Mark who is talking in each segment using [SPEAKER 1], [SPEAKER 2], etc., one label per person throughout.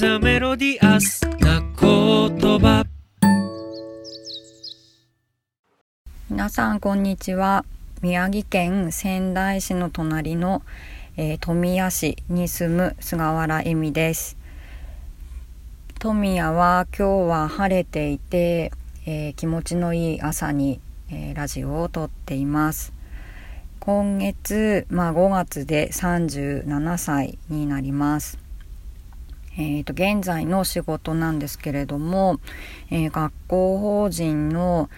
[SPEAKER 1] the melodious な言葉。
[SPEAKER 2] 皆さんこんにちは。宮城県仙台市の隣の、えー、富谷市に住む菅原恵美です。富谷は今日は晴れていて、えー、気持ちのいい朝に、えー、ラジオを撮っています。今月、まあ、5月で37歳になります。えーと、現在の仕事なんですけれども、えー、学校法人の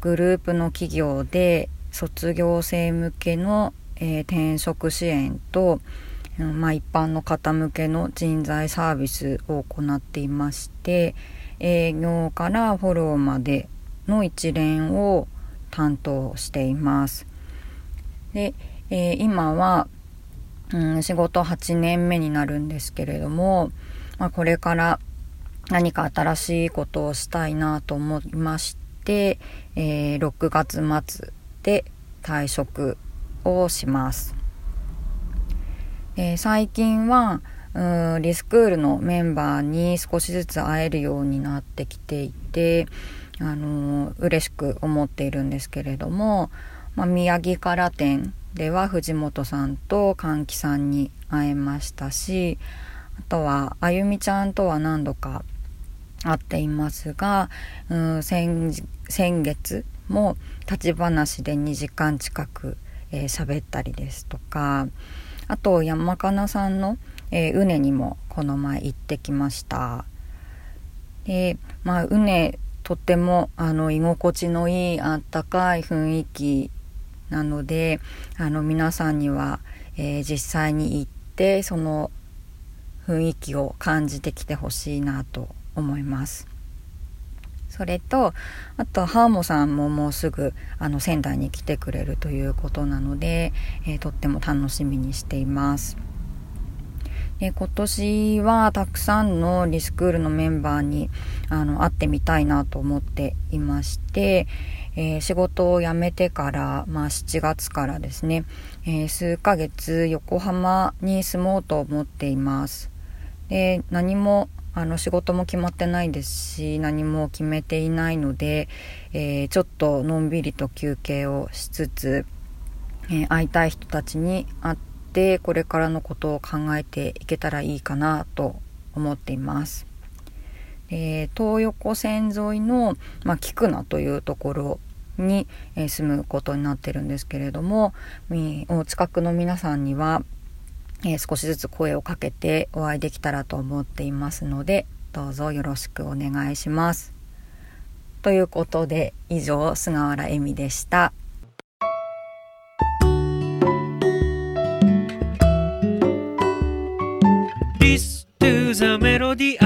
[SPEAKER 2] グループの企業で卒業生向けの、えー、転職支援と、まあ、一般の方向けの人材サービスを行っていまして営業からフォローまでの一連を担当しています。で、えー、今は、うん、仕事8年目になるんですけれども、まあ、これから何か新しいことをしたいなと思いまして、えー、6月末で退職をします。えー、最近はうんリスクールのメンバーに少しずつ会えるようになってきていて、あのー、嬉しく思っているんですけれども、まあ、宮城から店では藤本さんと歓喜さんに会えましたしあとはあゆみちゃんとは何度か会っていますが、うん、先先月も立ち話で2時間近く喋、えー、ったりですとかあと山かなさんの、えー、うねにもこの前行ってきました。でまあうねとってもあの居心地のいいあったかい雰囲気なのであの皆さんには、えー、実際に行ってその雰囲気を感じてきてほしいなと思います。それとあとハーモさんももうすぐあの仙台に来てくれるということなので、えー、とっても楽しみにしています。で今年はたくさんのリスクールのメンバーにあの会ってみたいなと思っていまして、えー、仕事を辞めてから、まあ、7月からですね、えー、数ヶ月横浜に住もうと思っています。で何もあの仕事も決まってないですし何も決めていないので、えー、ちょっとのんびりと休憩をしつつ、え、会いたい人たちに会ってこれからのことを考えていけたらいいかなと思っています。え東横線沿いの、まあ、菊名というところに、え、住むことになってるんですけれどもお近くの皆さんにはえ、少しずつ声をかけてお会いできたらと思っていますのでどうぞよろしくお願いします。ということで以上菅原恵美でした。
[SPEAKER 1] Melody